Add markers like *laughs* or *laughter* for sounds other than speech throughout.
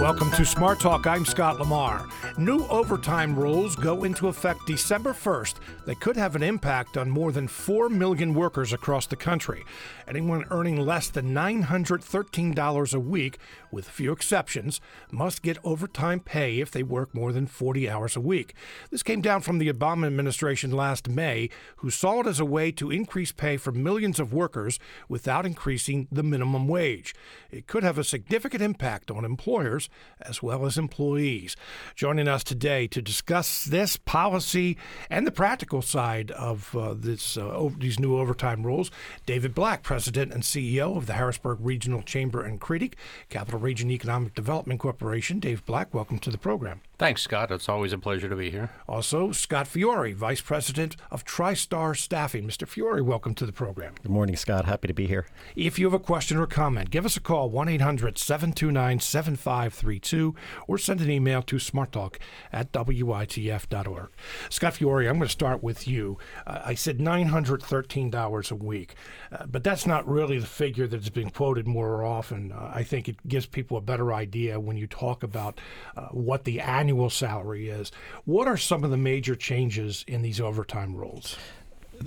Welcome to Smart Talk. I'm Scott Lamar. New overtime rules go into effect December 1st They could have an impact on more than 4 million workers across the country. Anyone earning less than $913 a week, with few exceptions, must get overtime pay if they work more than 40 hours a week. This came down from the Obama administration last May, who saw it as a way to increase pay for millions of workers without increasing the minimum wage. It could have a significant impact on employers as well as employees. Joining us today to discuss this policy and the practical side of uh, this, uh, these new overtime rules, David Black, President and CEO of the Harrisburg Regional Chamber and CREDC, Capital Region Economic Development Corporation. Dave Black, welcome to the program. Thanks, Scott. It's always a pleasure to be here. Also, Scott Fiore, Vice President of Tristarr Staffing. Mr. Fiore, welcome to the program. Good morning, Scott. Happy to be here. If you have a question or comment, give us a call 1 800 729 7532 or send an email to smarttalk at witf.org. Scott Fiore, I'm going to start with you. Uh, I said $913 a week, uh, but that's not really the figure that's been quoted more often. Uh, I think it gives people a better idea when you talk about uh, what the annual annual salary is. What are some of the major changes in these overtime rules?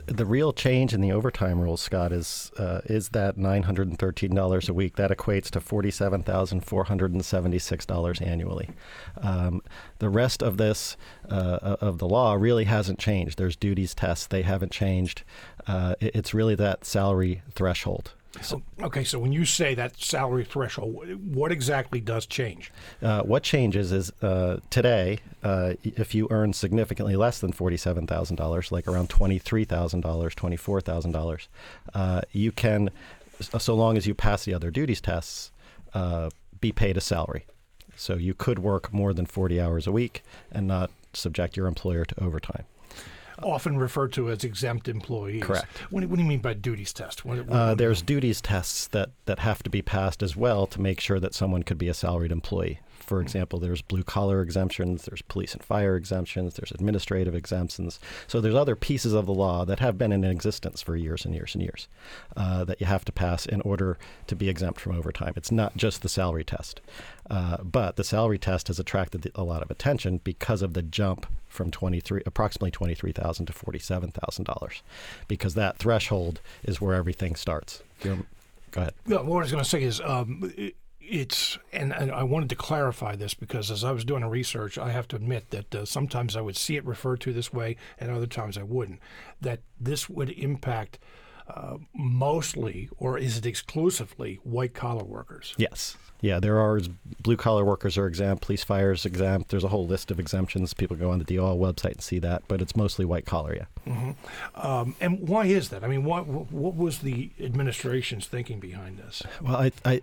the real change in the overtime rules, Scott, is uh, is that nine hundred and thirteen dollars a week. That equates to forty seven thousand four hundred and seventy six dollars annually. Um, the rest of this uh, of the law really hasn't changed. There's duties tests; they haven't changed. Uh, it's really that salary threshold. So, okay, so when you say that salary threshold, what exactly does change? Uh, what changes is uh, today, uh, if you earn significantly less than forty-seven thousand dollars, like around twenty-three thousand dollars, twenty-four thousand dollars, uh, you can, so long as you pass the other duties tests, uh, be paid a salary. So you could work more than forty hours a week and not subject your employer to overtime often referred to as exempt employees. Correct. What, what do you mean by duties test? What, what, uh, there's duties tests that, that have to be passed as well to make sure that someone could be a salaried employee. For example, there's blue collar exemptions, there's police and fire exemptions, there's administrative exemptions. So there's other pieces of the law that have been in existence for years and years and years uh, that you have to pass in order to be exempt from overtime. It's not just the salary test. Uh, but the salary test has attracted a lot of attention because of the jump from 23 approximately 23,000 to 47,000 dollars because that threshold is where everything starts. Go ahead. Yeah, what I was going to say is um, it's and, and, I wanted to clarify this because as I was doing research, I have to admit that uh, sometimes I would see it referred to this way, and other times I wouldn't. That this would impact uh, mostly, or is it exclusively, white collar workers? Yes. Yeah, there are blue collar workers are exempt, police fires exempt. There's a whole list of exemptions. People go on the DOL website and see that, but it's mostly white collar. Yeah. Mm-hmm. Um, and why is that? I mean, what what was the administration's thinking behind this? Well, I, I,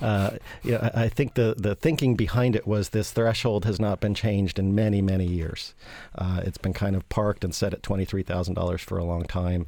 *laughs* uh, yeah, I think the the thinking behind it was this threshold has not been changed in many many years. Uh, it's been kind of parked and set at twenty three thousand dollars for a long time.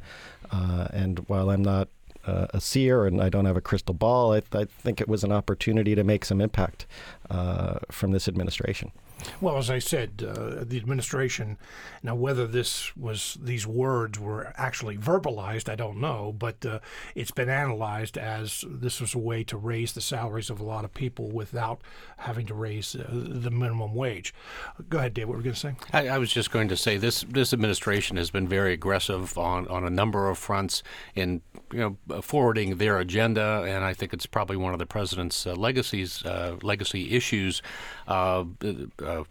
Uh, and while I'm not uh, a seer and I don't have a crystal ball, I, th- I, think it was an opportunity to make some impact uh, from this administration. Well, as I said, uh, the administration. Now, whether this was these words were actually verbalized, I don't know, but uh, it's been analyzed as this was a way to raise the salaries of a lot of people without having to raise uh, the minimum wage. Go ahead, Dave. What were you going to say? I, I, was just going to say this: this administration has been very aggressive on on a number of fronts in you know forwarding their agenda, and I think it's probably one of the president's uh, legacies, uh, legacy issues. Uh, uh,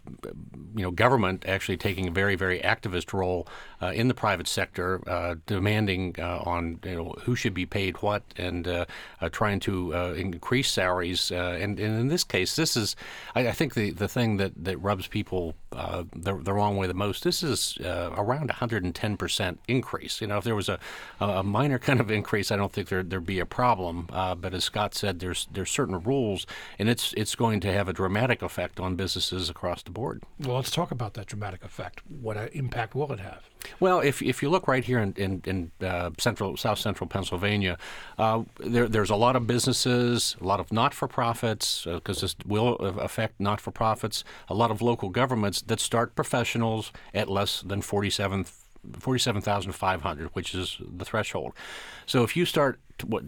you know, government actually taking a very, very activist role uh, in the private sector, uh, demanding uh, on you know, who should be paid what, and trying to increase salaries. and, and, in this case, this is, I, I, think, the, the thing that, that rubs people the, the wrong way the most. This is around 110 percent increase. You know, if there was a, a minor kind of increase, I don't think there there'd be a problem. but as Scott said, there's there's certain rules, and it's it's going to have a dramatic effect on businesses across the board. Well, let's talk about that dramatic effect. What impact will it have? Well, if, if you look right here in, in, in uh, central South Central Pennsylvania, uh, there, there's a lot of businesses, a lot of not-for-profits, because uh, this will affect not-for-profits, a lot of local governments that start professionals at less than forty-seven 47,500, which is the threshold. So if you start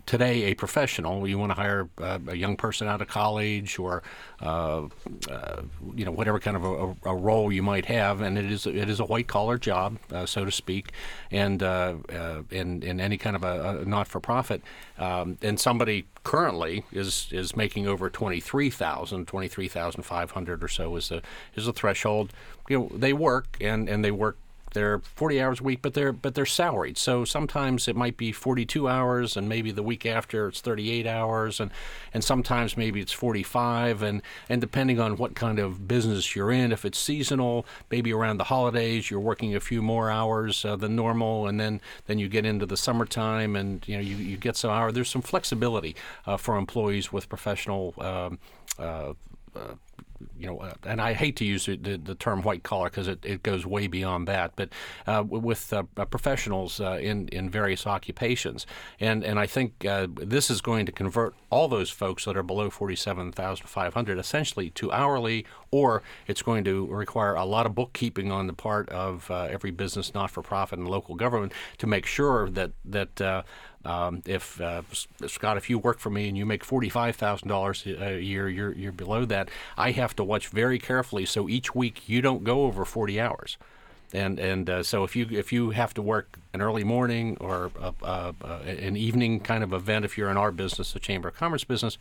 today a professional, you want to hire uh, a young person out of college or uh, uh, you know whatever kind of a, a, role you might have, and it is it is a white collar job, uh, so to speak, and uh, uh, in in any kind of a, a not for profit, um, and somebody currently is is making over 23,000, 23,500 or so is the is a threshold. You know they work and and they work they're 40 hours a week, but they're but they're salaried. So sometimes it might be 42 hours, and maybe the week after it's 38 hours, and and sometimes maybe it's 45, and and depending on what kind of business you're in, if it's seasonal, maybe around the holidays you're working a few more hours uh, than normal, and then then you get into the summertime, and you know you, you get some hour. There's some flexibility uh, for employees with professional. Um, uh, uh you know, uh, and I hate to use the, the term white collar because it, it goes way beyond that, but uh, with uh, professionals in in various occupations, and and I think this is going to convert all those folks that are below forty seven thousand five hundred essentially to hourly, or it's going to require a lot of bookkeeping on the part of every business, not for profit, and local government to make sure that that um, if uh, Scott, if you work for me and you make forty-five thousand dollars a year, you're you're below that. I have to watch very carefully so each week you don't go over forty hours. And and uh, so if you if you have to work an early morning or a, a, a, an evening kind of event, if you're in our business, the Chamber of Commerce business,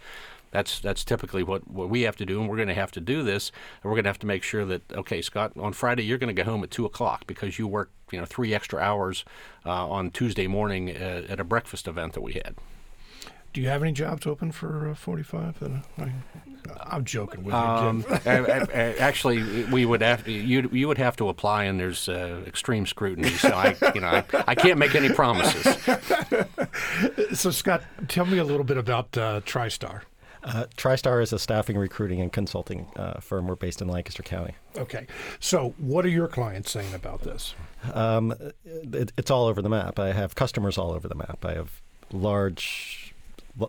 that's that's typically what, what we have to do, and we're going to have to do this. And we're going to have to make sure that okay, Scott, on Friday you're going to go home at two o'clock because you worked you know three extra hours uh, on Tuesday morning at, at a breakfast event that we had. Do you have any jobs open for uh, 45? Uh, I, am joking with you, um, *laughs* actually, we would have to, you you would have to apply, and there's uh, extreme scrutiny. So I, you know, I, I can't make any promises. *laughs* so Scott, tell me a little bit about uh, Tristarr. Uh, Tristarr is a staffing, recruiting, and consulting uh, firm. We're based in Lancaster County. Okay. So, what are your clients saying about this? Um, it, it's all over the map. I have customers all over the map. I have large,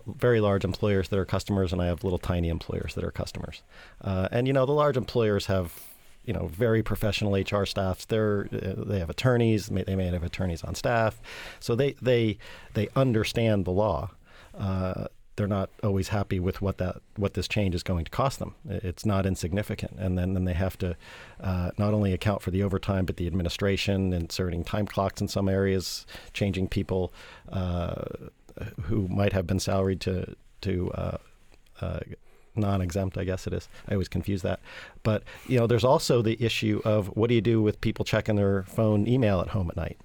very large employers that are customers, and I have little tiny employers that are customers. Uh, and, you know, the large employers have you know very professional HR staffs. They're uh, they have attorneys. They may have attorneys on staff, so they they they understand the law. Uh, they're not always happy with what that what this change is going to cost them. It's not insignificant, and then then they have to uh, not only account for the overtime, but the administration, inserting time clocks in some areas, changing people uh, who might have been salaried to to uh, uh non-exempt, I guess it is. I always confuse that. But you know, there's also the issue of what do you do with people checking their phone email at home at night.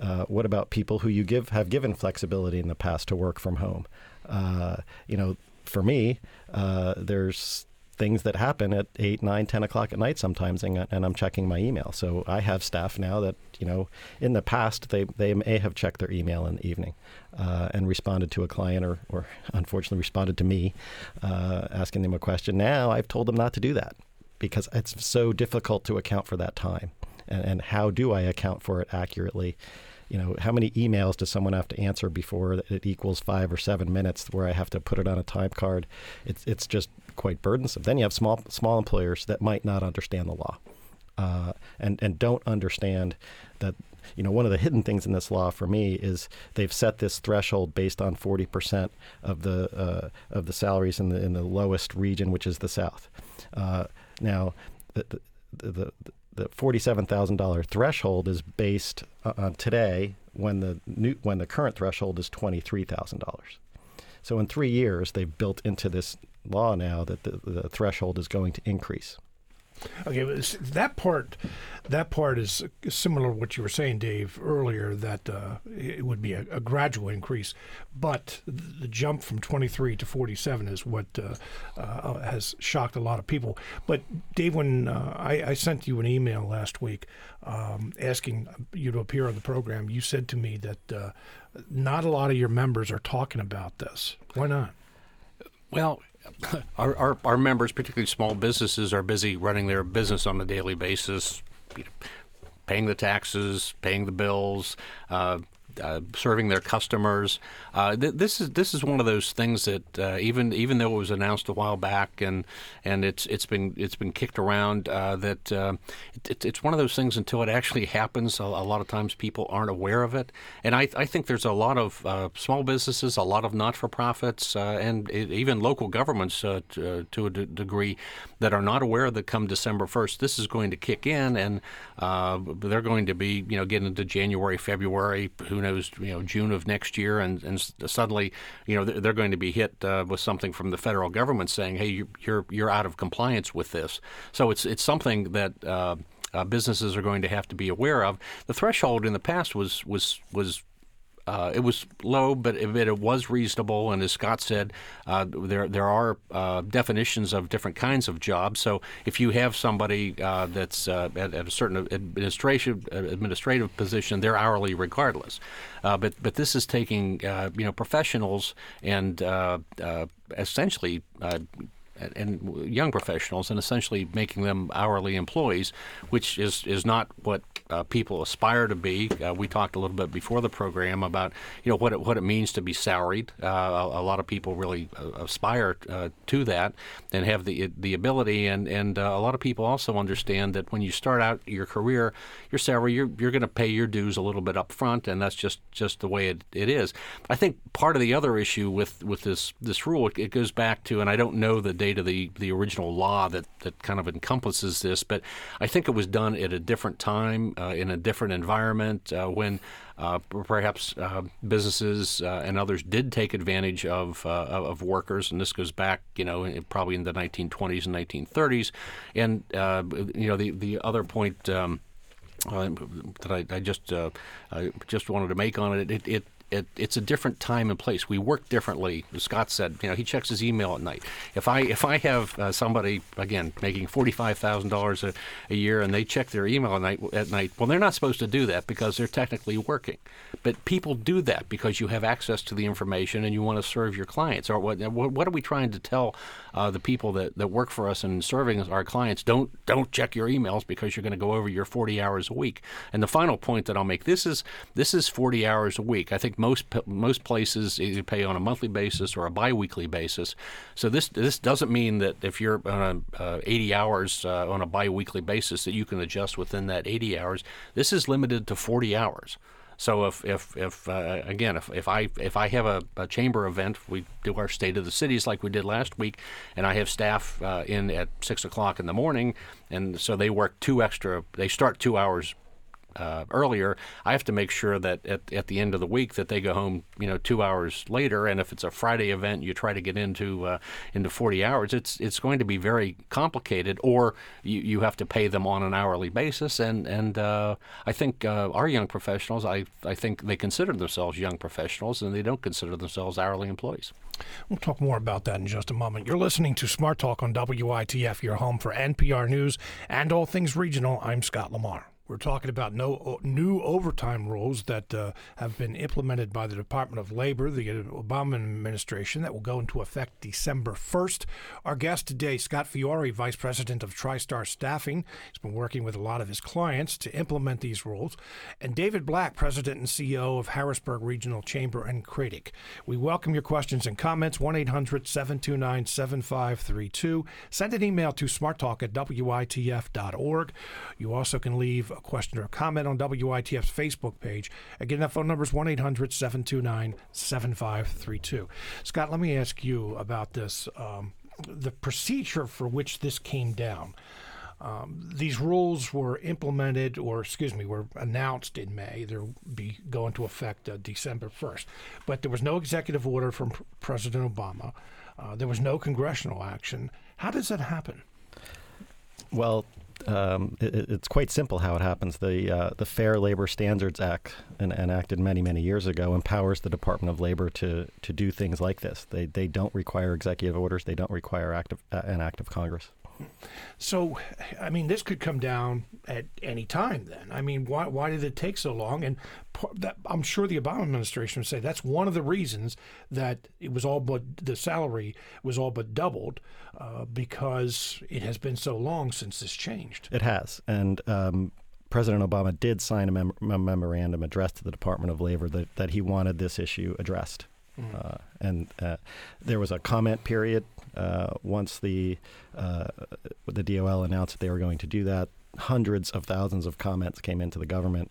Uh, what about people who you give have given flexibility in the past to work from home? Uh, you know, for me, uh, there's things that happen at 8 9 10 o'clock at night sometimes and, and, i'm checking my email. So i have staff now that you know in the past they, they may have checked their email in the evening uh, and responded to a client or, or *laughs* unfortunately responded to me uh, asking them a question. Now i've told them not to do that because it's so difficult to account for that time and, and how do i account for it accurately you know, how many emails does someone have to answer before it equals five or seven minutes where I have to put it on a time card? It's it's just quite burdensome. Then you have small small employers that might not understand the law, uh, and and don't understand that you know one of the hidden things in this law for me is they've set this threshold based on 40% of the uh, of the salaries in the in the lowest region, which is the South. Uh, now, the, the, the, the forty-seven thousand dollar threshold is based on today when the new when the current threshold is twenty-three thousand dollars. So in three years, they've built into this law now that the, the threshold is going to increase. Okay, that part, that part is similar to what you were saying, Dave, earlier. That uh, it would be a, a, gradual increase, but the jump from 23 to 47 is what uh, uh, has shocked a lot of people. But Dave, when uh, I, I, sent you an email last week um, asking you to appear on the program, you said to me that uh, not a lot of your members are talking about this. Why not? Well, *laughs* our, our, our, members, particularly small businesses, are busy running their business on a daily basis, you know, paying the taxes, paying the bills, uh, uh, serving their customers. Uh, th- this is this is one of those things that uh, even even though it was announced a while back and and it's it's been it's been kicked around uh, that uh, it, it's one of those things until it actually happens. A, a, lot of times people aren't aware of it, and I, I think there's a lot of small businesses, a lot of not-for-profits, and it, even local governments to, to, a d- degree that are not aware that come December 1st, this is going to kick in, and they're going to be you know getting into January, February, who knows, you know, June of next year, and, and suddenly, you know, they're going to be hit uh, with something from the federal government saying, "Hey, you're you're out of compliance with this." So it's it's something that. Uh, uh, businesses are going to have to be aware of. The threshold in the past was was was uh, it was low, but it, it, was reasonable. And as Scott said, uh, there there are uh, definitions of different kinds of jobs. So if you have somebody uh, that's uh, at, at, a certain administrative administrative position, they're hourly regardless. Uh, but but this is taking you know professionals and essentially and young professionals and essentially making them hourly employees, which is, is not what uh, people aspire to be. Uh, we talked a little bit before the program about you know what it, what it means to be salaried. Uh, a, a, lot of people really uh, aspire uh, to that and have the the ability, and and uh, a lot of people also understand that when you start out your career, your salary you're you're going to pay your dues a little bit up front, and that's just just the way it, it is. I think part of the other issue with with this this rule it, it goes back to, and I don't know the of the the original law that that kind of encompasses this, but I think it was done at a different time uh, in a different environment uh, when uh, perhaps businesses and others did take advantage of of workers, and this goes back, you know, probably in the 1920s and 1930s. And you know, the the other point. Um, uh, that I, I just uh, I just wanted to make on it. It, it it, it's a different time and place. We work differently. Scott said, you know, he checks his email at night. If I if I have uh, somebody again making forty five thousand dollars a year and they check their email at night at night, well, they're not supposed to do that because they're technically working. But people do that because you have access to the information and you want to serve your clients. Or what what are we trying to tell uh, the people that, that work for us and serving our clients? Don't don't check your emails because you're going to go over your forty hours a week. And the final point that I'll make this is this is forty hours a week. I think most most places either pay on a monthly basis or a biweekly basis. So this this doesn't mean that if you're on a, uh, 80 hours uh, on a biweekly basis that you can adjust within that 80 hours. This is limited to 40 hours. So if if, if uh, again if, if I if I have a, a, chamber event, we do our state of the cities like we did last week, and I have staff uh, in at six o'clock in the morning, and so they work two extra. They start two hours uh, earlier, I have to make sure that at, at the end of the week that they go home, you know, two hours later. And if it's a Friday event, you try to get into uh, into 40 hours. It's it's going to be very complicated, or you, you have to pay them on an hourly basis. And and uh, I think uh, our young professionals, I I think they consider themselves young professionals, and they don't consider themselves hourly employees. We'll talk more about that in just a moment. You're listening to Smart Talk on WITF, your home for NPR News and all things regional. I'm Scott Lamar. We're talking about no new overtime rules that uh, have been implemented by the Department of Labor, the Obama administration, that will go into effect December 1st. Our guest today, Scott Fiore, Vice President of Tristarr Staffing, he's been working with a lot of his clients to implement these rules, and David Black, President and CEO of Harrisburg Regional Chamber and CRADC. We welcome your questions and comments. 1 800 729 7532. Send an email to smarttalk at witf.org. You also can leave a question or a comment on WITF's Facebook page. Again, that phone number is 1 800 729 7532. Scott, let me ask you about this um, the procedure for which this came down. Um, these rules were implemented, or excuse me, were announced in May. They'll be go into effect uh, December 1st. But there was no executive order from President Obama. Uh, there was no congressional action. How does that happen? Well, um, it, it's quite simple how it happens. The uh, the Fair Labor Standards Act, and, enacted many many years ago, empowers the Department of Labor to to do things like this. They they don't require executive orders. They don't require act of, uh, an act of Congress. So, I mean, this could come down at any time. Then, I mean, why why did it take so long? And that, I'm sure the Obama administration would say that's one of the reasons that it was all but the salary was all but doubled uh, because it has been so long since this changed. It has, and um, President Obama did sign a, mem- a, memorandum addressed to the Department of Labor that, that he wanted this issue addressed. Mm-hmm. Uh, and uh, there was a comment period uh, once the uh, the DOL announced that they were going to do that. Hundreds of thousands of comments came into the government.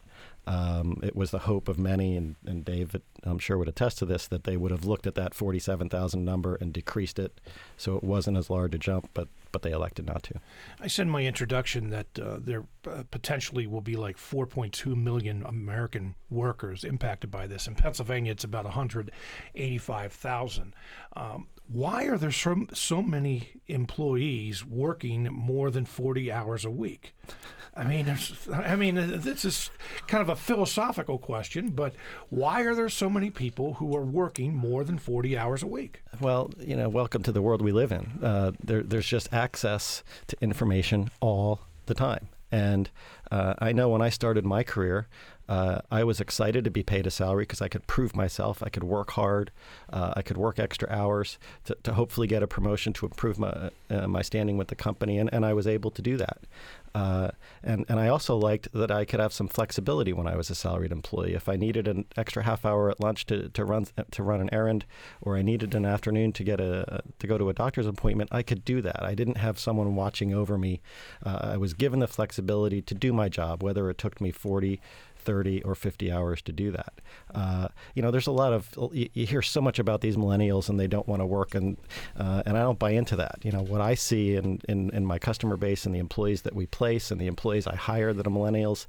Um, it was the hope of many, and, and David, I'm sure, would attest to this, that they would have looked at that 47,000 number and decreased it so it wasn't as large a jump, but but they elected not to. I said in my introduction that uh, there uh, potentially will be like 4.2 million American workers impacted by this. In Pennsylvania, it's about 185,000. Um, why are there so, so many employees working more than 40 hours a week? I mean, I mean, uh, this is kind of a philosophical question, but why are there so many people who are working more than 40 hours a week? Well, you know, welcome to the world we live in. Uh, there, there's just access to information all the time. And uh, I know when I started my career, uh, I was excited to be paid a salary because I could prove myself. I could work hard. Uh, I could work extra hours to, to hopefully get a promotion to improve my uh, my standing with the company, and, and I was able to do that. Uh, and and I also liked that I could have some flexibility when I was a salaried employee. If I needed an extra half hour at lunch to, to run to run an errand, or I needed an afternoon to get a to go to a doctor's appointment, I could do that. I didn't have someone watching over me. Uh, I was given the flexibility to do my job, whether it took me 40 30 or 50 hours to do that. Uh, you know, there's a lot of you, hear so much about these millennials and they don't want to work, and uh, and I don't buy into that. You know, what I see in, in, in my customer base and the employees that we place and the employees I hire that are millennials,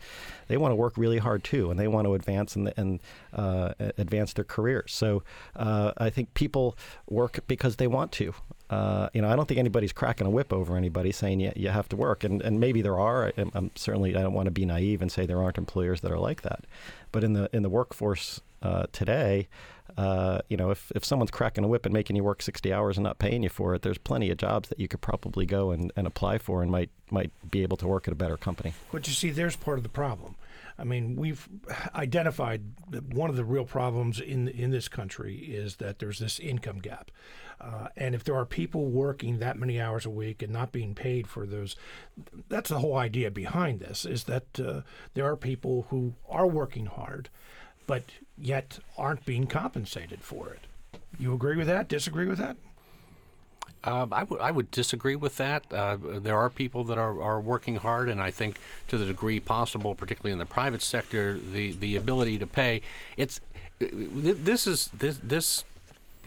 they want to work really hard too, and they want to advance and and uh, advance their careers. So uh, I think people work because they want to. Uh, you know, I don't think anybody's cracking a whip over anybody saying you, you have to work, and and maybe there are. I'm, I'm certainly I don't want to be naive and say there aren't employers that are like that, but in the in the workforce uh, today, uh, you know, if, if someone's cracking a whip and making you work 60 hours and not paying you for it, there's plenty of jobs that you could probably go and, and apply for and might might be able to work at a better company. But you see, there's part of the problem. I mean, we've identified that one of the real problems in in this country is that there's this income gap. Uh, and if there are people working that many hours a week and not being paid for those, that's the whole idea behind this is that uh, there are people who are working hard, but yet aren't being compensated for it. You agree with that? Disagree with that? Uh, I would would disagree with that. Uh, there are people that are, are working hard, and I think to the degree possible, particularly in the private sector, the, the ability to pay. It's this is this this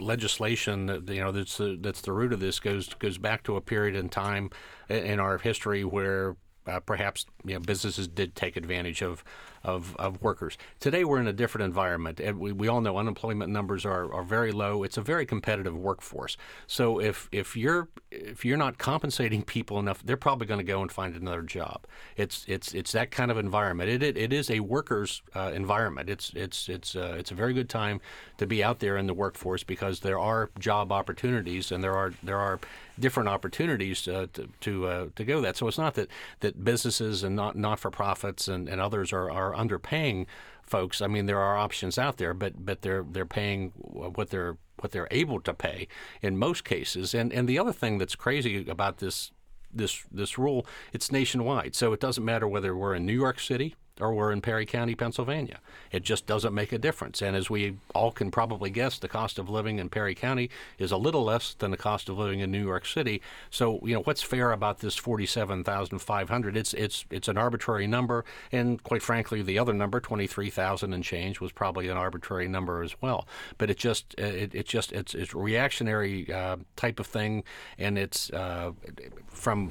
legislation that you know that's the, that's the root of this goes goes back to a period in time in our history where uh, perhaps you know, businesses did take advantage of of, of workers. Today, we're in a different environment. And we, we all know unemployment numbers are, are very low. It's a very competitive workforce. So if, if you're if you're not compensating people enough, they're probably going to go and find another job. It's it's it's that kind of environment. It it, it is a workers' uh, environment. It's it's it's uh, it's a very good time to be out there in the workforce because there are job opportunities and there are there are different opportunities uh, to to, uh, to go that. So it's not that, that businesses and not not for profits and, and others are, are underpaying folks. I mean, there are options out there, but but they're they're paying what they're what they're able to pay in most cases. And and the other thing that's crazy about this this this rule, it's nationwide. So it doesn't matter whether we're in New York City or we're in Perry County, Pennsylvania. It just doesn't make a difference. And as we all can probably guess, the cost of living in Perry County is a little less than the cost of living in New York City. So, you know, what's fair about this 47,500? It's it's it's an arbitrary number, and quite frankly, the other number, 23,000 and change, was probably an arbitrary number as well. But it just it, it just it's it's reactionary uh, type of thing, and it's uh, from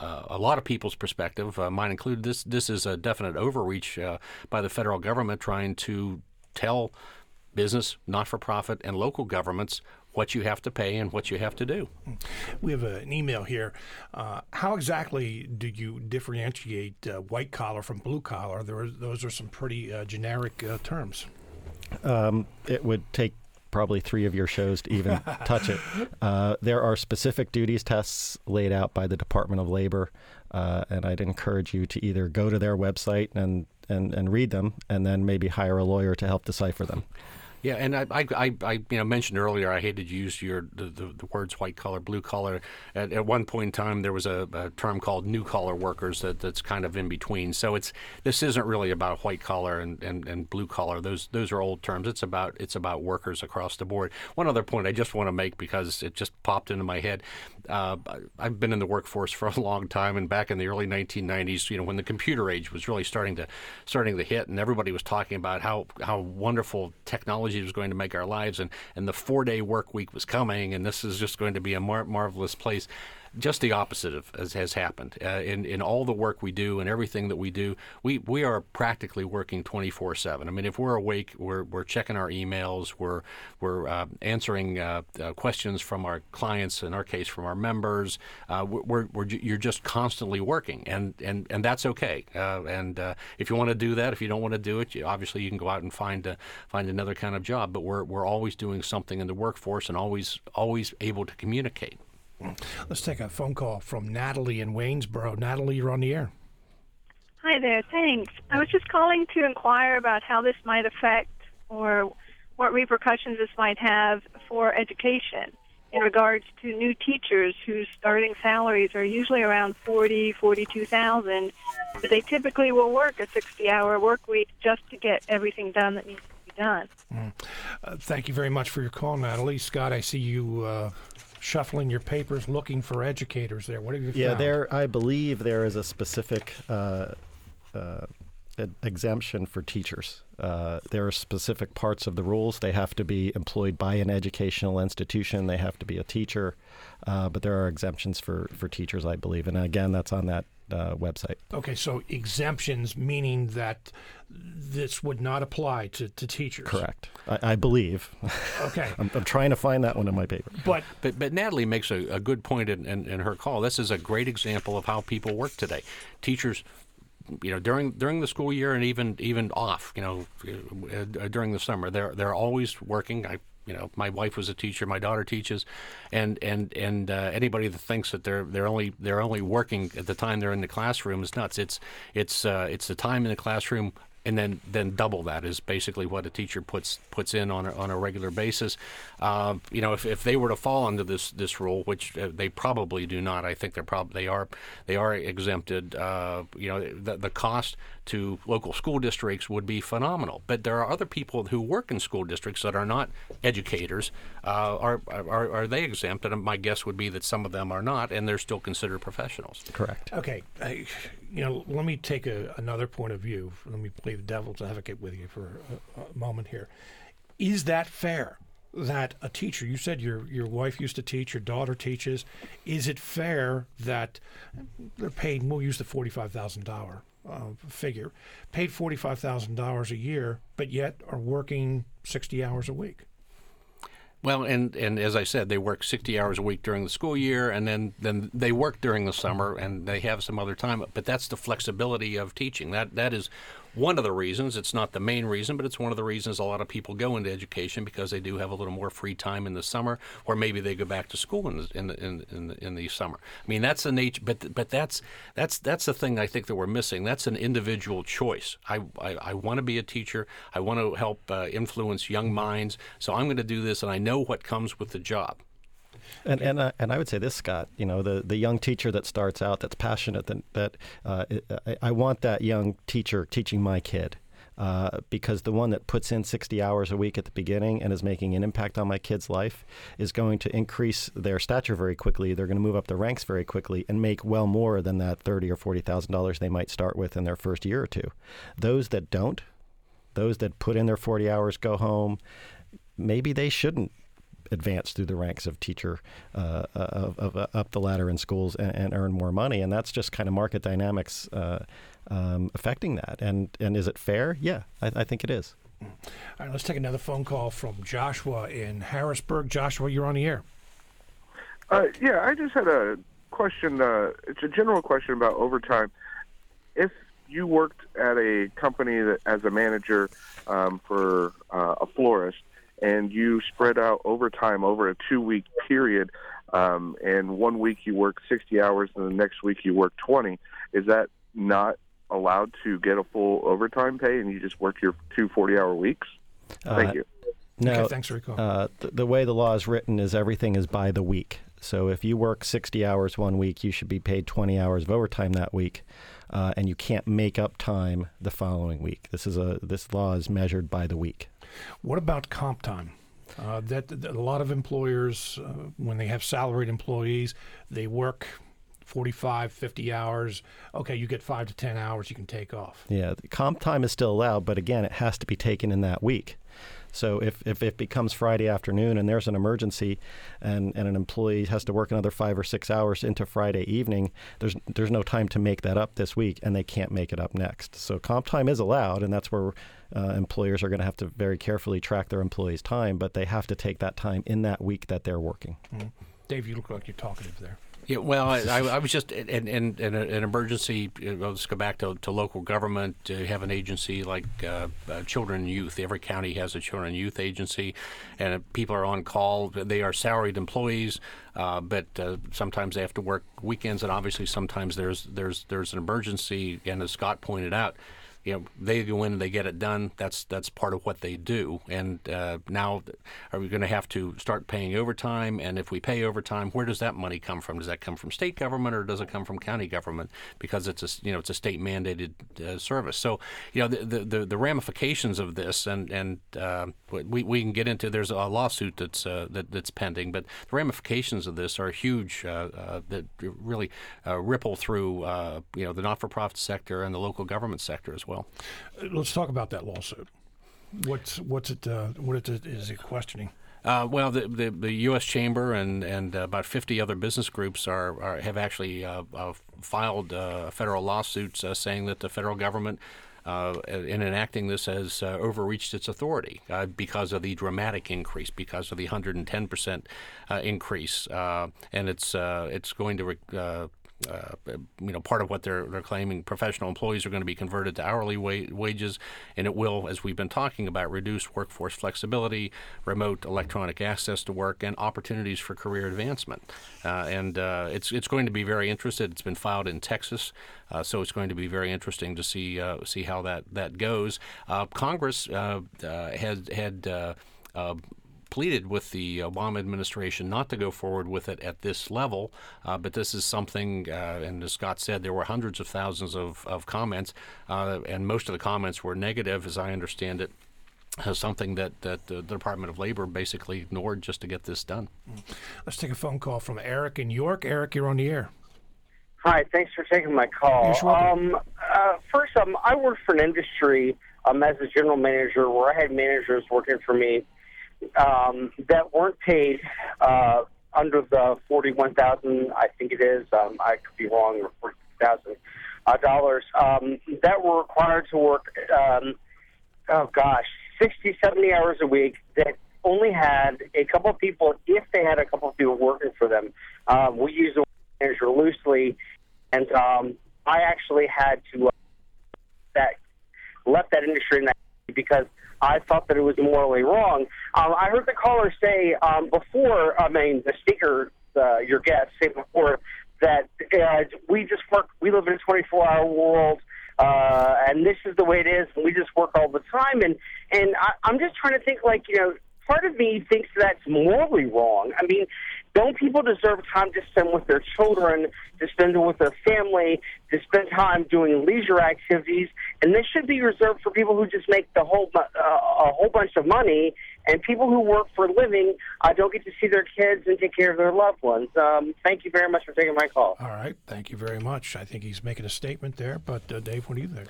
uh, a lot of people's perspective, uh, mine included, this this is a definite overreach uh, by the federal government trying to tell business, not for profit, and local governments what you have to pay and what you have to do. We have an email here. Uh, how exactly do you differentiate uh, white collar from blue collar? There those are some pretty uh, generic terms. Um, it would take probably three of your shows to even touch it. *laughs* Uh, there are specific duties tests laid out by the Department of Labor, uh, and I'd encourage you to either go to their website and, and, and read them, and then maybe hire a lawyer to help decipher them. Yeah, and I, I, I, you know, mentioned earlier I hated to use your the, the, the words white collar, blue collar. At, at, one point in time, there was a, a term called new collar workers that, that's kind of in between. So it's this isn't really about white collar and, and, and blue collar. Those those are old terms. It's about it's about workers across the board. One other point I just want to make because it just popped into my head. Uh, I've been in the workforce *laughs* for a long time, and back in the early 1990s, you know, when the computer age was really starting to starting to hit, and everybody was talking about how how wonderful technology was going to make our lives, and and the four day work week was coming, and this is just going to be a mar- marvelous place just the opposite of as has happened uh, in in all the work we do and everything that we do. We we are practically working 24 seven. I mean, if we're awake, we're we're checking our emails, we're we're uh, answering uh, uh questions from our clients, in our case, from our members. Uh, we're, we're you're just constantly working, and and and that's okay. Uh, and if you want to do that, if you don't want to do it, you, obviously you can go out and find find another kind of job. But we're we're always doing something in the workforce and always always able to communicate. Let's take a phone call from Natalie in Waynesboro. Natalie, you're on the air. Hi there, thanks. I was just calling to inquire about how this might affect or what repercussions this might have for education in regards to new teachers whose starting salaries are usually around 40, 42,000, but they typically will work a 60-hour work week just to get everything done that needs to be done. Mm. Uh, thank you very much for your call, Natalie. Scott, I see you uh, shuffling your papers looking for educators there. What have you yeah, found? there. I believe there is a specific uh, uh, exemption for teachers. Uh, there are specific parts of the rules. They have to be employed by an educational institution. They have to be a teacher. Uh, but there are exemptions for, for teachers, I believe. And again, that's on that uh, website. Okay, so exemptions meaning that this would not apply to, to teachers. Correct. I, I believe. Okay. *laughs* I'm, I'm, trying to find that one in my paper. But but, but Natalie makes a, a good point in, in, in her call. This is a great example of how people work today. Teachers you know during during the school year and even even off you know uh, during the summer they're they're always working I you know, my wife was a teacher, my daughter teaches, and and and uh, anybody that thinks that they're they're only they're only working at the time they're in the classroom is nuts. It's it's uh, it's the time in the classroom and then then double that is basically what a teacher puts puts in on a, on a regular basis. Uh, you know, if, if they were to fall under this this rule, which uh, they probably do not, I think they're probably they are they are exempted. Uh, you know, the, the cost to local school districts would be phenomenal. But there are other people who work in school districts that are not educators. Uh, are, are are they exempt? And my guess would be that some of them are not, and they're still considered professionals. Correct. Okay, I, you know, let me take a, another point of view. Let me play the devil's advocate with you for a, a moment here. Is that fair? That a teacher, you said your your wife used to teach, your daughter teaches. Is it fair that they're paid? We'll use the forty-five thousand dollar uh, figure, paid forty-five thousand dollars a year, but yet are working sixty hours a week. Well, and, and as I said, they work 60 hours a week during the school year, and then, then they work during the summer, and they have some other time. But that's the flexibility of teaching. That that is one of the reasons. It's not the main reason, but it's one of the reasons a lot of people go into education because they do have a little more free time in the summer, or maybe they go back to school in the, in the, in, the, in the summer. I mean, that's the nature, but but that's that's that's the thing I think that we're missing. That's an individual choice. I I, I want to be a teacher. I want to help uh, influence young minds. So I'm going to do this, and I know what comes with the job. And and uh, and I would say this, Scott. You know, the the young teacher that starts out, that's passionate, that that uh, I, I want that young teacher teaching my kid. Uh, because the one that puts in 60 hours a week at the beginning and is making an impact on my kid's life is going to increase their stature very quickly. They're going to move up the ranks very quickly and make well more than that 30 or 40 thousand dollars they might start with in their first year or two. Those that don't, those that put in their 40 hours, go home. Maybe they shouldn't advance through the ranks of teacher uh, of, of, uh, up the ladder in schools and, and, earn more money. And that's just kind of market dynamics uh, um, affecting that. And and is it fair? Yeah, I, I think it is. All right, let's take another phone call from Joshua in Harrisburg. Joshua, you're on the air. Uh, yeah, I just had a question. Uh, it's a general question about overtime. If you worked at a company that, as a manager um, for uh, a florist, and you spread out overtime over a two week period, um, and one week you work 60 hours and the next week you work 20, is that not allowed to get a full overtime pay and you just work your two 40 hour weeks? Thank uh, you. No, Okay, thanks, Rico. Uh, th- the way the law is written is everything is by the week. So if you work 60 hours one week, you should be paid 20 hours of overtime that week, uh, and you can't make up time the following week. This is a this law is measured by the week. What about comp time? Uh, that, that a lot of employers, uh, when they have salaried employees, they work 45, 50 hours. Okay, you get five to 10 hours you can take off. Yeah, comp time is still allowed, but again, it has to be taken in that week. So if, if it becomes Friday afternoon and there's an emergency and, and an employee has to work another five or six hours into Friday evening, there's there's no time to make that up this week and they can't make it up next. So comp time is allowed and that's where uh, employers are going to have to very carefully track their employees' time, but they have to take that time in that week that they're working. Dave, you look like you're talkative there. Yeah, well, I, I was just in, in, in an emergency. uh, Let's go back to, to local government. To have an agency like uh, uh, Children and Youth. Every county has a Children and Youth agency, and uh, people are on call. They are salaried employees, uh, but uh, sometimes they have to work weekends, and obviously sometimes there's there's there's an emergency. And as Scott pointed out, you know they go in and they get it done. That's that's part of what they do. And uh, now, are we going to have to start paying overtime? And if we pay overtime, where does that money come from? Does that come from state government or does it come from county government? Because it's a you know it's a state mandated uh, service. So you know the, the the ramifications of this, and and uh, we we can get into. There's a lawsuit that's uh, that, that's pending, but the ramifications of this are huge. Uh, uh, that really ripple through you know the not-for-profit sector and the local government sector as well. Uh, Let's talk about that lawsuit. What's what's it? Uh, what it is it questioning? Uh, well, the, the the U.S. Chamber and and uh, about 50 other business groups are, are have actually uh, uh, filed federal lawsuits saying that the federal government. In enacting this, has overreached its authority because of the dramatic increase, because of the 110 percent increase, and it's it's going to re- uh, you know, part of what they're they're claiming professional employees are going to be converted to hourly wa- wages, and it will, as we've been talking about, reduce workforce flexibility, remote electronic access to work, and opportunities for career advancement. Uh, and uh, it's it's going to be very interesting. It's been filed in Texas, uh, so it's going to be very interesting to see uh, see how that that goes. Uh, Congress had had. Pleaded with the Obama administration not to go forward with it at this level, uh, but this is something, uh, and as Scott said, there were hundreds of thousands of, of comments, uh, and most of the comments were negative, as I understand it. Uh, something that, that the Department of Labor basically ignored just to get this done. Let's take a phone call from Eric in York. Eric, you're on the air. Hi, thanks for taking my call. You're. Um, uh, first, um, I worked for an industry um, as a general manager where I had managers working for me um, that weren't paid uh, under the forty-one thousand. I think it is. Um, I could be wrong. Or forty thousand uh, dollars um, that were required to work. Um, oh gosh, 60, 70 hours a week. That only had a couple of people, if they had a couple of people working for them. Um, we use the manager loosely, and um, I actually had to uh, that left that industry in that because I thought that it was morally wrong. Um, I heard the caller say um, before, I mean, the speaker, uh, your guest, say before that uh, we just work, we live in a 24 hour world. Uh, and this is the way it is, and we just work all the time. And and I, I'm just trying to think, like you know, part of me thinks that's morally wrong. I mean, don't people deserve time to spend with their children, to spend it with their family, to spend time doing leisure activities? And this should be reserved for people who just make the whole uh, a whole bunch of money, and people who work for a living uh, don't get to see their kids and take care of their loved ones. Um, thank you very much for taking my call. All right, thank you very much. I think he's making a statement there, but uh, Dave, what do you think?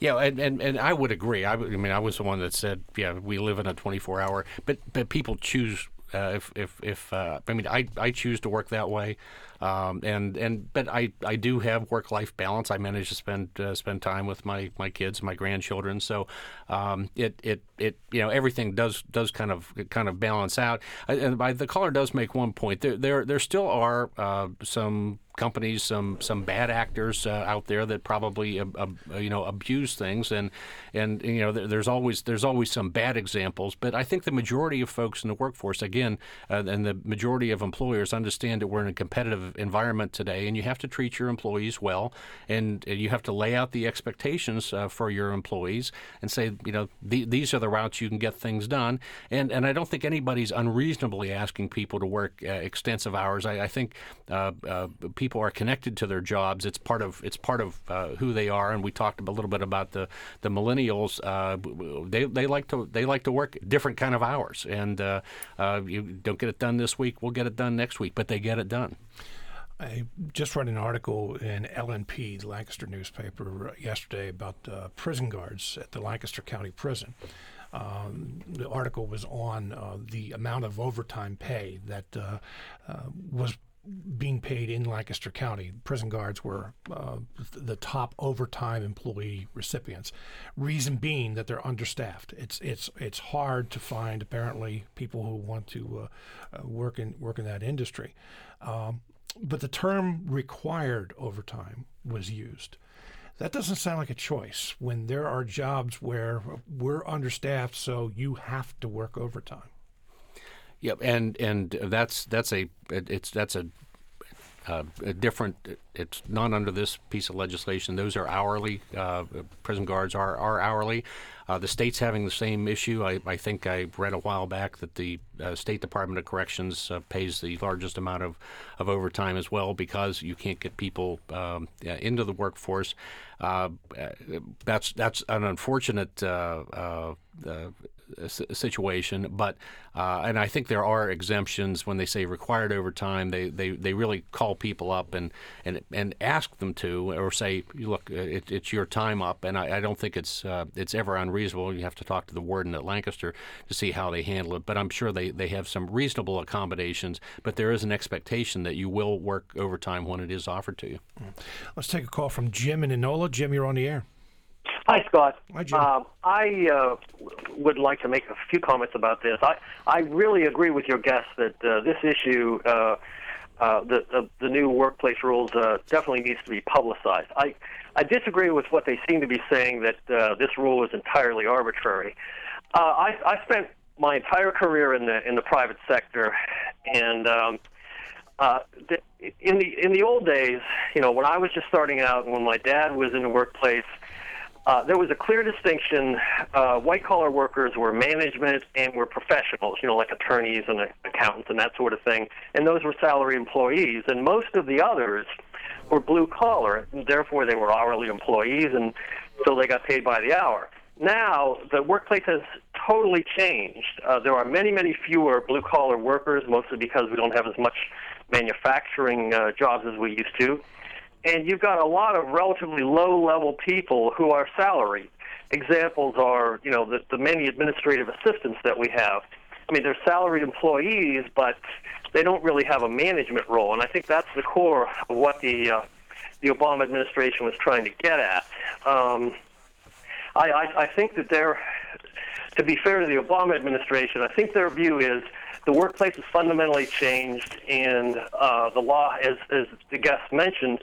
Yeah, and, and, and I would agree. I, I mean, I was the one that said, yeah, we live in a 24 hour, but but people choose. Uh, if if if uh, I mean, I, I choose to work that way, um, and and but I, I do have work life balance. I manage to spend uh, spend time with my, my kids, my grandchildren. So um, it, it it you know everything does does kind of kind of balance out. Uh, And by, the caller does make one point. There there there still are uh, some companies some some bad actors uh, out there that probably uh, uh, you know abuse things and and you know there, there's always there's always some bad examples but I think the majority of folks in the workforce again uh, and the majority of employers understand that we're in a competitive environment today and you have to treat your employees well and, you have to lay out the expectations uh, for your employees and say you know the, these are the routes you can get things done and and I don't think anybody's unreasonably asking people to work uh, extensive hours I, I think people people are connected to their jobs. It's part of it's part of uh, who they are. And we talked a little bit about the the millennials. Uh, they they like to they like to work different kind of hours. And uh, uh, you don't get it done this week, we'll get it done next week. But they get it done. I just read an article in LNP, the Lancaster newspaper, yesterday about uh, prison guards at the Lancaster County Prison. Um, the article was on uh, the amount of overtime pay that uh, uh, was being paid in Lancaster County. Prison guards were uh, the top overtime employee recipients. Reason being that they're understaffed. It's it's it's hard to find apparently people who want to uh, uh, work in work in that industry. Um, but the term required overtime was used. That doesn't sound like a choice when there are jobs where we're understaffed, so you have to work overtime. Yep, and and that's that's a it's that's a, uh, a different. It's not under this piece of legislation. Those are hourly. Uh, prison guards are are hourly. Uh, the state's having the same issue. I, I, think I read a while back that the uh, State Department of Corrections uh, pays the largest amount of, of overtime as well because you can't get people um, into the workforce. Uh, that's that's an unfortunate situation. But uh, and I think there are exemptions when they say required overtime. They, they, they really call people up and, and and ask them to, or say, look, it, it's your time up. And I, I don't think it's uh, it's ever unreasonable. You have to talk to the warden at Lancaster to see how they handle it. But I'm sure they, they have some reasonable accommodations. But there is an expectation that you will work overtime when it is offered to you. Let's take a call from Jim in Enola. Jim, you're on the air. Hi, Scott. Hi, Jim. Uh, I uh, would like to make a few comments about this. I, I really agree with your guest that uh, this issue, uh, uh, the, the, the new workplace rules, uh, definitely needs to be publicized. I, I disagree with what they seem to be saying that uh, this rule is entirely arbitrary. Uh, I, I spent my entire career in the in the private sector, and um, uh, in the in the old days, you know, when I was just starting out, and when my dad was in the workplace uh, there was a clear distinction. Uh, white collar workers were management and were professionals, you know, like attorneys and accountants and that sort of thing. And those were salary employees. And most of the others were blue collar, and therefore they were hourly employees, and so they got paid by the hour. Now, the workplace has totally changed. Uh, there are many, many fewer blue collar workers, mostly because we don't have as much manufacturing uh, jobs as we used to and you've got a lot of relatively low-level people who are salaried. Examples are, you know, the, the many administrative assistants that we have. I mean, they're salaried employees, but they don't really have a management role, and I think that's the core of what the uh, the Obama administration was trying to get at. Um, I, I, I think that they're, to be fair to the Obama administration, I think their view is the workplace has fundamentally changed, and uh, the law, as, as the guest mentioned,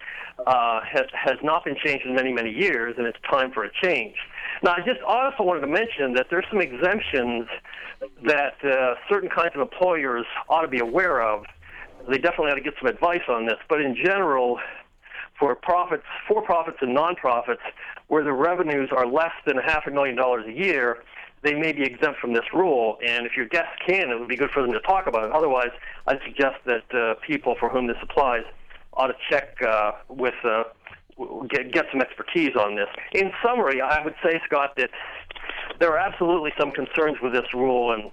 uh, has, has not been changed in many, many years, and it's time for a change. Now, I just also wanted to mention that there's some exemptions that uh, certain kinds of employers ought to be aware of. They definitely ought to get some advice on this, but in general, for profits, for profits and non-profits, where the revenues are less than half a million dollars a year, they may be exempt from this rule. And if your guests can, it would be good for them to talk about it. Otherwise, I'd suggest that uh, people for whom this applies ought to check uh, with uh, get get some expertise on this. In summary, I would say, Scott, that there are absolutely some concerns with this rule, and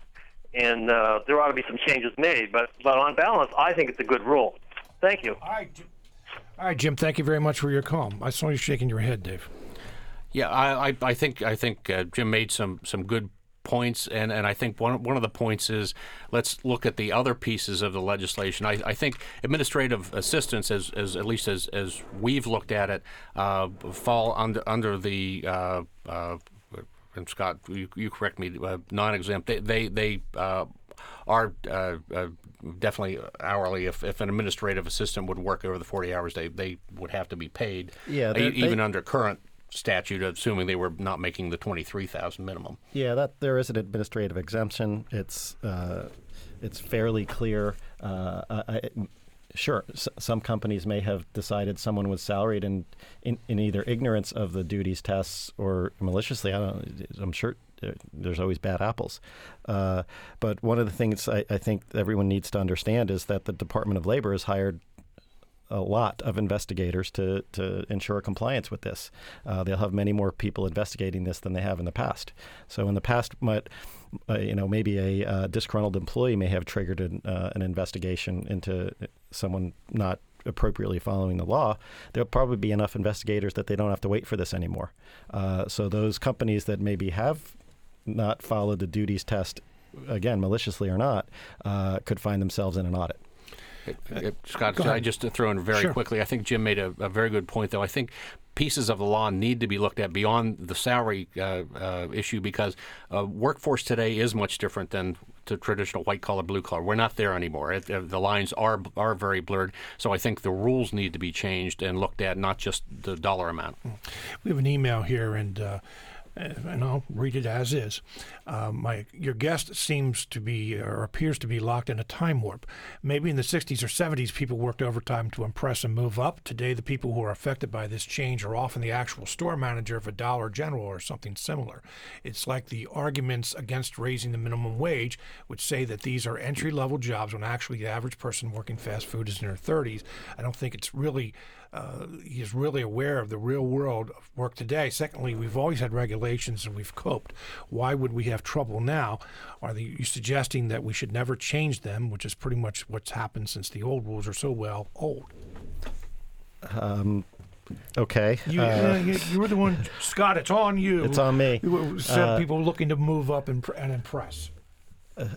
and uh, there ought to be some changes made. But but on balance, I think it's a good rule. Thank you. All right, All right, Jim. Thank you very much for your call. I saw you shaking your head, Dave. Yeah, I, I, I think I think uh, Jim made some some good points, and, and I think one one of the points is let's look at the other pieces of the legislation. I, I think administrative assistants, as, as at least as, as we've looked at it, uh, fall under under the uh, uh, and Scott, you, you correct me, uh, non-exempt. They they, they uh, are uh, uh, definitely hourly. If, if an administrative assistant would work over the 40 hours, they, they would have to be paid. Yeah, they- even they- under current statute, assuming they were not making the 23,000 minimum. Yeah, that there is an administrative exemption. It's uh, it's fairly clear. Uh, I, sure, s- some companies may have decided someone was salaried in, in in either ignorance of the duties tests or maliciously. I don't. I'm sure. There's always bad apples, uh, but one of the things I, I think everyone needs to understand is that the Department of Labor has hired a lot of investigators to, to ensure compliance with this. Uh, they'll have many more people investigating this than they have in the past. So in the past, might, uh, you know, maybe a uh, disgruntled employee may have triggered an, uh, an investigation into someone not appropriately following the law. There'll probably be enough investigators that they don't have to wait for this anymore. Uh, so those companies that maybe have not followed the duties test, again, maliciously or not, uh, could find themselves in an audit. Scott, I just to throw in very Sure. quickly. I think Jim made a, a very good point, though. I think pieces of the law need to be looked at beyond the salary uh, uh, issue because uh, workforce today is much different than the traditional white collar, blue collar. We're not there anymore. It, the lines are are very blurred. So I think the rules need to be changed and looked at, not just the dollar amount. We have an email here, and uh, and I'll read it as is. Uh, my your guest seems to be or appears to be locked in a time warp. Maybe in the 60s or 70s, people worked overtime to impress and move up. Today, the people who are affected by this change are often the actual store manager of a Dollar General or something similar. It's like the arguments against raising the minimum wage, which say that these are entry level jobs when actually the average person working fast food is in their 30s. I don't think it's really uh, he's really aware of the real world of work today. Secondly, we've always had regulations and we've coped. Why would we have trouble now? Are you suggesting that we should never change them, which is pretty much what's happened since the old rules are so well old? Okay. You, uh, you, were the one, Scott. It's on you. It's on me. Some Uh, people looking to move up and, and impress.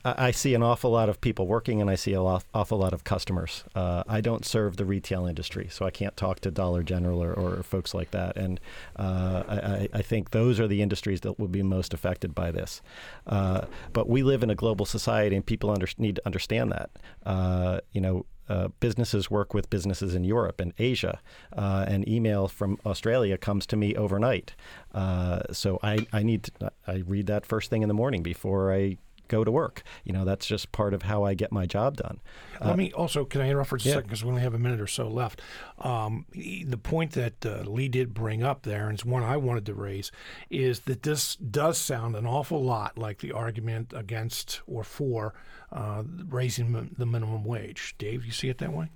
I see an awful lot of people working, and I see an awful lot of customers. Uh, I don't serve the retail industry, so I can't talk to Dollar General or, or folks like that. And uh, I, I- I think those are the industries that will be most affected by this. Uh, but we live in a global society, and people under, need to understand that. Uh, you know. Uh, businesses work with businesses in Europe and Asia. Uh, an email from Australia comes to me overnight. Uh, so I, I need to, I read that first thing in the morning before I go to work. You know, that's just part of how I get my job done. Let me also, can I interrupt for just a yeah. second because we only have a minute or so left. Um, the point that uh, Lee did bring up there, and it's one I wanted to raise, is that this does sound an awful lot like the argument against or for uh, raising mi- the minimum wage. Dave, you see it that way?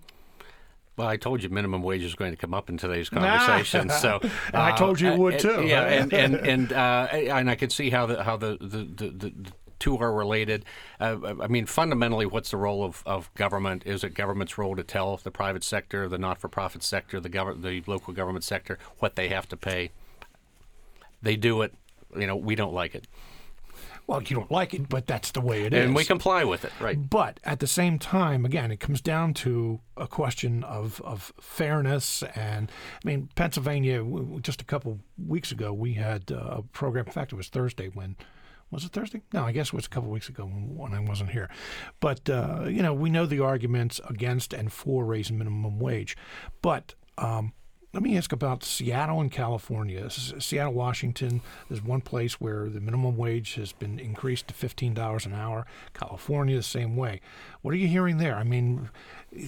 Well, I told you minimum wage is going to come up in today's conversation. so, And *laughs* I told you it would, uh, too. Yeah, and and *laughs* and uh, and I could see how the how the the, the, the the two are related. Uh, I mean, fundamentally, what's the role of, of government? Is it government's role to tell the private sector, the not-for-profit sector, the government, the local government sector, what they have to pay? They do it. You know, we don't like it, Well, you don't like it, but that's the way it is. and we comply with it, right? But at the same time, again, it comes down to a question of, of fairness. And I mean, Pennsylvania, just a couple weeks ago, we had uh, a program. In fact, it was Thursday when. Was it Thursday? No, I guess it was a couple weeks ago when I wasn't here. But, uh, you know, we know the arguments against and for raising minimum wage. But um, let me ask about Seattle and California. Seattle, Washington, there's one place where the minimum wage has been increased to $15 an hour. California, the same way. What are you hearing there? I mean,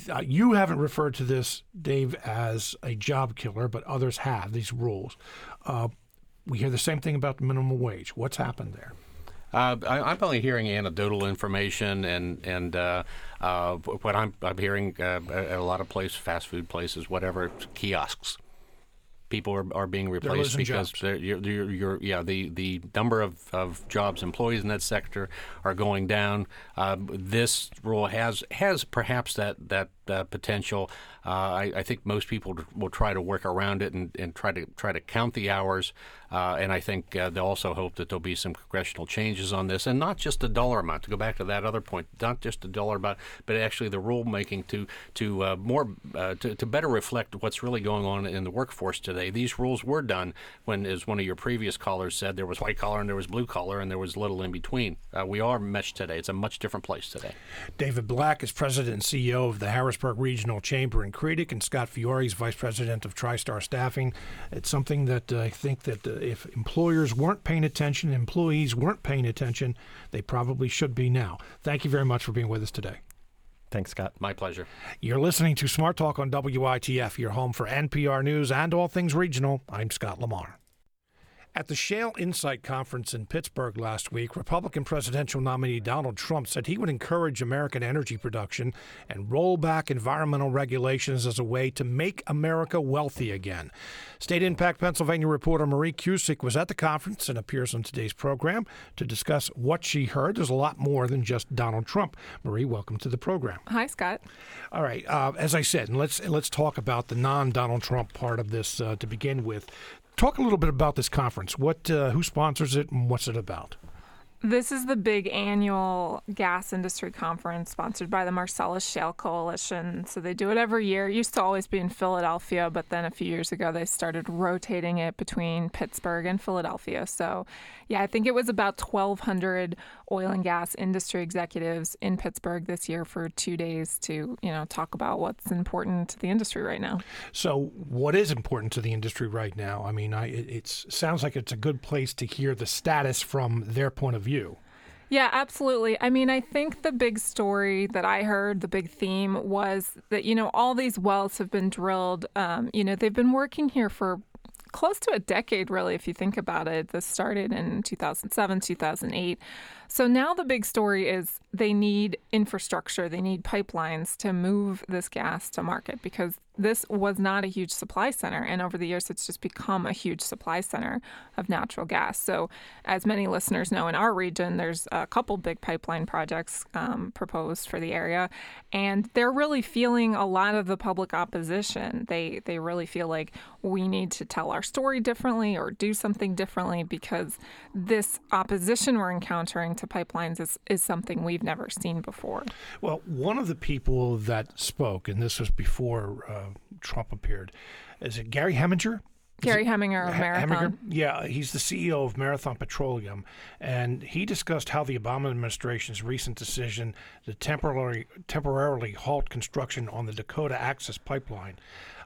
uh, you haven't referred to this, Dave, as a job killer, but others have these rules. Uh, we hear the same thing about the minimum wage. What's happened there? Uh, I, I'm only hearing anecdotal information, and and uh, uh, what I'm I'm hearing uh, at a lot of places, fast food places, whatever, kiosks. People are, are being replaced because you're, you're, you're, yeah, the, the number of, of jobs, employees in that sector are going down. Uh, this rule has has perhaps that that uh, potential. Uh, I, I, think most people will try to work around it and, and try to try to count the hours. Uh, and I think uh, they also hope that there'll be some congressional changes on this, and not just a dollar amount. To go back to that other point, not just a dollar amount, but actually the rulemaking to to uh, more uh, to, to better reflect what's really going on in the workforce today. These rules were done when, as one of your previous callers said, there was white collar and there was blue collar, and there was little in between. We are meshed today. It's a much different place today. David Black is president and CEO of the Harrisburg Regional Chamber in CREDC, and Scott Fiore is vice president of Tristarr Staffing. It's something that uh, I think that if employers weren't paying attention, employees weren't paying attention, they probably should be now. Thank you very much for being with us today. Thanks, Scott. My pleasure. You're listening to Smart Talk on WITF, your home for NPR News and all things regional. I'm Scott Lamar. At the Shale Insight Conference in Pittsburgh last week, Republican presidential nominee Donald Trump said he would encourage American energy production and roll back environmental regulations as a way to make America wealthy again. State Impact Pennsylvania reporter Marie Cusick was at the conference and appears on today's program to discuss what she heard. There's a lot more than just Donald Trump. Marie, welcome to the program. Hi, Scott. All right. Uh, as I said, and let's let's talk about the non-Donald Trump part of this uh, to begin with. Talk a little bit about this conference. What, uh, who sponsors it, and what's it about? This is the big annual gas industry conference sponsored by the Marcellus Shale Coalition. So they do it every year. It used to always be in Philadelphia, but then a few years ago they started rotating it between Pittsburgh and Philadelphia. So, yeah, I think it was about 1,200 oil and gas industry executives in Pittsburgh this year for two days to, you know, talk about what's important to the industry right now. So, what is important to the industry right now? I mean, I, it sounds like it's a good place to hear the status from their point of view. Yeah, absolutely. I mean, I think the big story that I heard, the big theme was that, you know, all these wells have been drilled. Um, you know, they've been working here for close to a decade, really, if you think about it. This started in 2007, 2008. So now the big story is they need infrastructure, they need pipelines to move this gas to market because this was not a huge supply center. And over the years, it's just become a huge supply center of natural gas. So, as many listeners know, in our region, there's a couple big pipeline projects um, proposed for the area. And they're really feeling a lot of the public opposition. They, they really feel like we need to tell our story differently or do something differently because this opposition we're encountering to pipelines is, is something we've never seen before. Well, one of the people that spoke, and this was before. Uh, Trump appeared. Is it Gary Heminger? Gary Heminger of Marathon. Heminger? Yeah, he's the CEO of Marathon Petroleum, and he discussed how the Obama administration's recent decision to temporarily temporarily halt construction on the Dakota Access Pipeline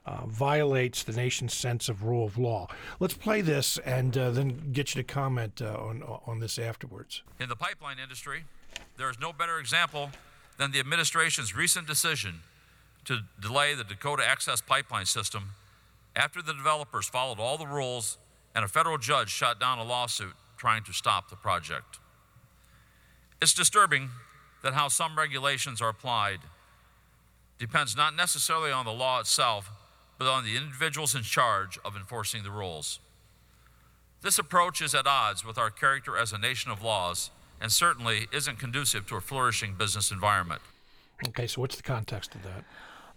uh, violates the nation's sense of rule of law. Let's play this and uh, then get you to comment uh, on on this afterwards. In the pipeline industry, there is no better example than the administration's recent decision to delay the Dakota Access Pipeline System after the developers followed all the rules and a federal judge shot down a lawsuit trying to stop the project. It's disturbing that how some regulations are applied depends not necessarily on the law itself, but on the individuals in charge of enforcing the rules. This approach is at odds with our character as a nation of laws and certainly isn't conducive to a flourishing business environment. Okay, so what's the context of that?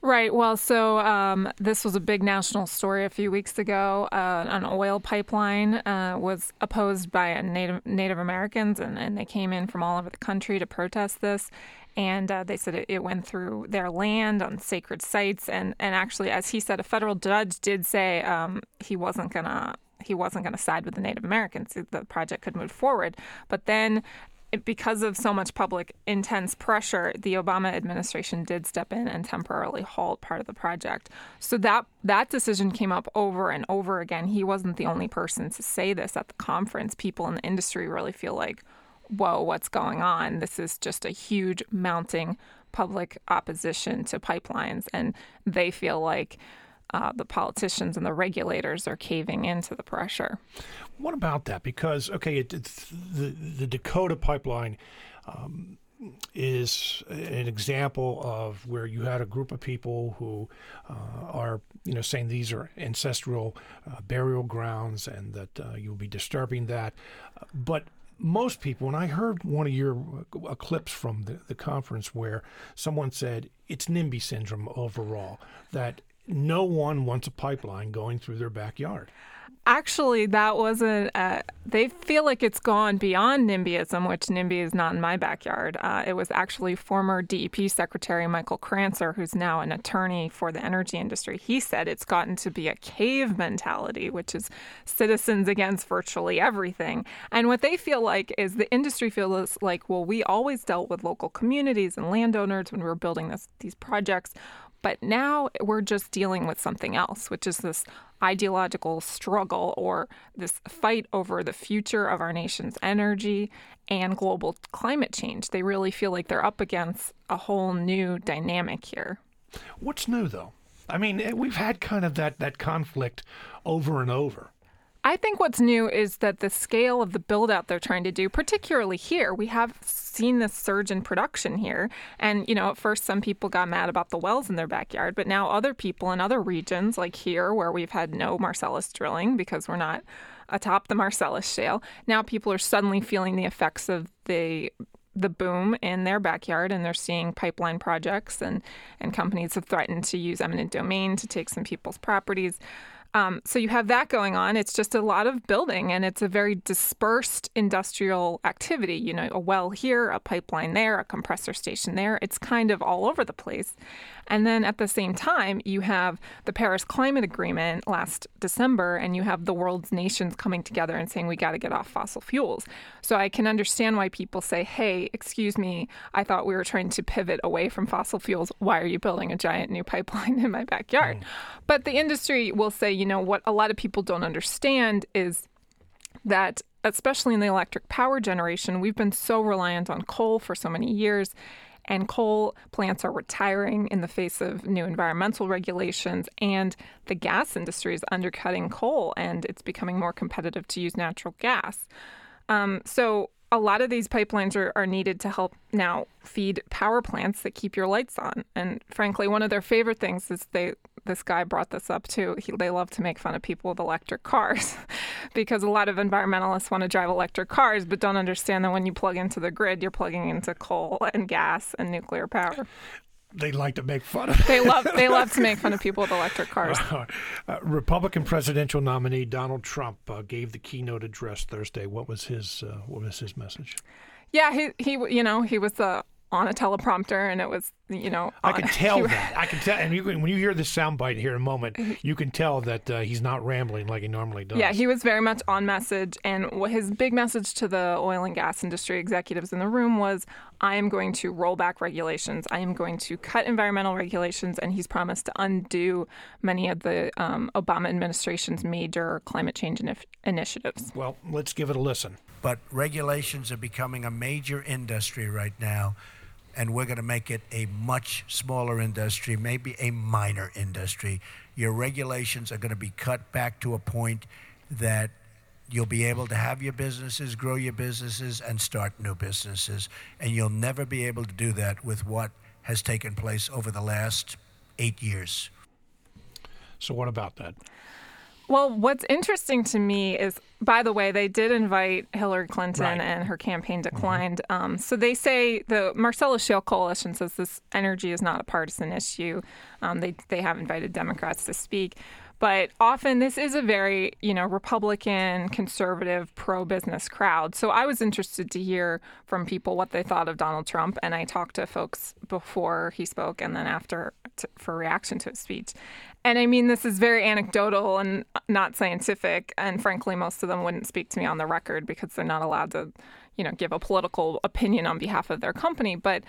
Right. Well, so um, this was a big national story a few weeks ago. Uh, an oil pipeline uh, was opposed by Native Native Americans, and, and they came in from all over the country to protest this. And uh, they said it, it, went through their land on sacred sites, and, and actually, as he said, a federal judge did say um, he wasn't gonna he wasn't going to side with the Native Americans. The project could move forward. But then because of so much public intense pressure, the Obama administration did step in and temporarily halt part of the project. So that that decision came up over and over again. He wasn't the only person to say this at the conference. People in the industry really feel like, "Whoa, what's going on? This is just a huge mounting public opposition to pipelines," and they feel like uh, the politicians and the regulators are caving into the pressure. What about that? Because okay, it, the the Dakota pipeline. Um, is an example of where you had a group of people who uh, are, you know, saying these are ancestral uh, burial grounds and that uh, you'll be disturbing that. But most people, and I heard one of your uh, clips from the, the conference where someone said it's NIMBY syndrome overall, that no one wants a pipeline going through their backyard actually that wasn't uh, they feel like it's gone beyond nimbyism which nimby is not in my backyard. Uh, it was actually former dep secretary michael krancer who's now an attorney for the energy industry. He said it's gotten to be a cave mentality which is citizens against virtually everything. And what they feel like is the industry feels like well we always dealt with local communities and landowners when we were building this, these projects but now we're just dealing with something else, which is this ideological struggle or this fight over the future of our nation's energy and global climate change. They really feel like they're up against a whole new dynamic here. What's new, though? I mean, eh, we've had kind of that, that conflict over and over. I think what's new is that the scale of the build out they're trying to do, particularly here, we have seen this surge in production here. And, you know, at first some people got mad about the wells in their backyard, but now other people in other regions, like here, where we've had no Marcellus drilling because we're not atop the Marcellus shale, now people are suddenly feeling the effects of the the boom in their backyard and they're seeing pipeline projects and, and companies have threatened to use eminent domain to take some people's properties. Um, so you have that going on. It's just a lot of building, and it's a very dispersed industrial activity. You know, a well here, a pipeline there, a compressor station there. It's kind of all over the place. And then at the same time, you have the Paris Climate Agreement last December, and you have the world's nations coming together and saying we got to get off fossil fuels. So I can understand why people say, hey, excuse me, I thought we were trying to pivot away from fossil fuels. Why are you building a giant new pipeline in my backyard? Mm. But the industry will say, you know, what a lot of people don't understand is that especially in the electric power generation, we've been so reliant on coal for so many years and coal plants are retiring in the face of new environmental regulations, and the gas industry is undercutting coal, and it's becoming more competitive to use natural gas. Um, so a lot of these pipelines are, are needed to help now feed power plants that keep your lights on. And frankly, one of their favorite things is they this guy brought this up too. He, they love to make fun of people with electric cars *laughs* because a lot of environmentalists want to drive electric cars but don't understand that when you plug into the grid, you're plugging into coal and gas and nuclear power they like to make fun of. They love they love to *laughs* make fun of people with electric cars. Uh, uh, Republican presidential nominee Donald Trump uh, gave the keynote address Thursday. What was his uh, What was his message? Yeah, he he you know he was uh, on a teleprompter and it was you know I can *laughs* tell that. I can tell and you can, when you hear this soundbite here in a moment *laughs* you can tell that uh, he's not rambling like he normally does. Yeah he was very much on message and his big message to the oil and gas industry executives in the room was I am going to roll back regulations. I am going to cut environmental regulations and he's promised to undo many of the um, Obama administration's major climate change inif- initiatives. Well let's give it a listen. But regulations are becoming a major industry right now and we're going to make it a much smaller industry, maybe a minor industry. Your regulations are going to be cut back to a point that you'll be able to have your businesses, grow your businesses, and start new businesses. And you'll never be able to do that with what has taken place over the last eight years. So, what about that? Well, what's interesting to me is, by the way, they did invite Hillary Clinton right. and her campaign mm-hmm. declined. Mm-hmm. Um, so they say the Marcellus Shale Coalition says this energy is not a partisan issue. Um, they, they have invited Democrats to speak. But often this is a very, you know, Republican, conservative, pro-business crowd. So I was interested to hear from people what they thought of Donald Trump, and I talked to folks before he spoke and then after to, for reaction to his speech. And I mean, this is very anecdotal and not scientific. And frankly, most of them wouldn't speak to me on the record because they're not allowed to, you know, give a political opinion on behalf of their company. But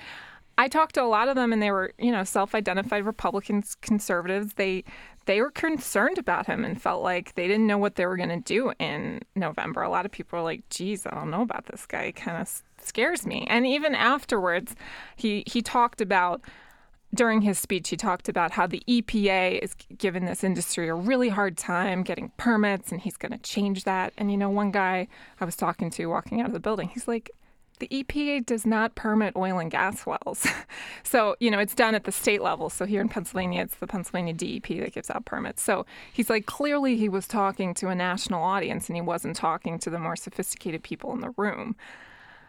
I talked to a lot of them, and they were, you know, self-identified Republicans, conservatives. They they were concerned about him and felt like they didn't know what they were going to do in November. A lot of people were like, "Geez, I don't know about this guy. Kind of scares me." And even afterwards, he he talked about during his speech, he talked about how the EPA is giving this industry a really hard time getting permits and he's going to change that. And, you know, one guy I was talking to walking out of the building, he's like, the EPA does not permit oil and gas wells. *laughs* so, you know, it's done at the state level. So here in Pennsylvania, it's the Pennsylvania DEP that gives out permits. So he's like, clearly he was talking to a national audience and he wasn't talking to the more sophisticated people in the room.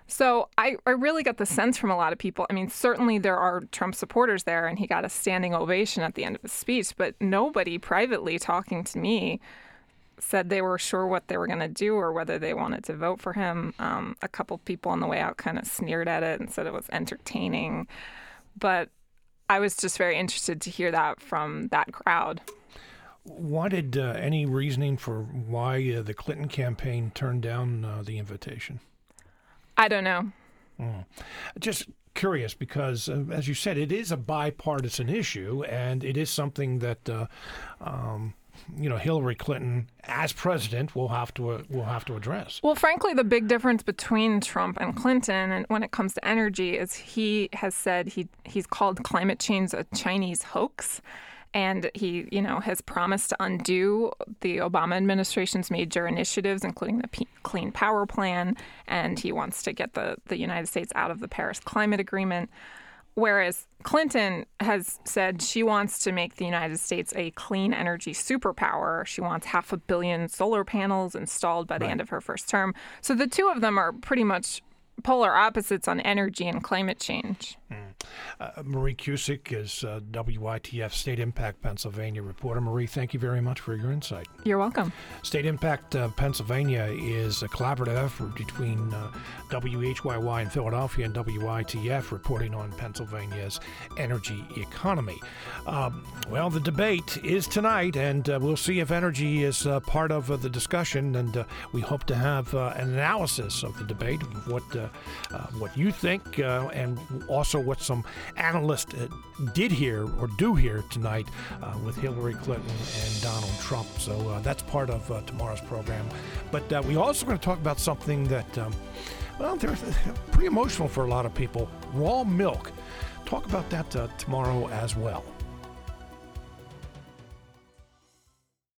So I, I really got the sense from a lot of people. I mean, certainly there are Trump supporters there, and he got a standing ovation at the end of his speech, but nobody privately talking to me said they were sure what they were going to do or whether they wanted to vote for him. Um, a couple people on the way out kind of sneered at it and said it was entertaining. But I was just very interested to hear that from that crowd. Wanted uh, any reasoning for why uh, the Clinton campaign turned down uh, the invitation? I don't know. Mm. Just curious because, uh, as you said, it is a bipartisan issue, and it is something that uh, um, you know Hillary Clinton as president will have to uh, will have to address. Well, frankly, the big difference between Trump and Clinton, and when it comes to energy, is he has said he he's called climate change a Chinese hoax. And he, you know, has promised to undo the Obama administration's major initiatives, including the P- Clean Power Plan, and he wants to get the, the United States out of the Paris Climate Agreement. Whereas Clinton has said she wants to make the United States a clean energy superpower. She wants half a billion solar panels installed by the right. end of her first term. So the two of them are pretty much polar opposites on energy and climate change. Mm. Uh, Marie Cusick is uh, WITF State Impact Pennsylvania reporter. Marie, thank you very much for your insight. You're welcome. State Impact uh, Pennsylvania is a collaborative effort between uh, WHYY in Philadelphia and WITF reporting on Pennsylvania's energy economy. Um, well, the debate is tonight, and uh, we'll see if energy is uh, part of the discussion. And we hope to have an analysis of the debate, of what what you think, and also what some analysts uh, did hear or do hear tonight uh, with Hillary Clinton and Donald Trump. So uh, that's part of uh, tomorrow's program. But uh, we also going to talk about something that, um, well, they're *laughs* pretty emotional for a lot of people raw milk. Talk about that tomorrow as well.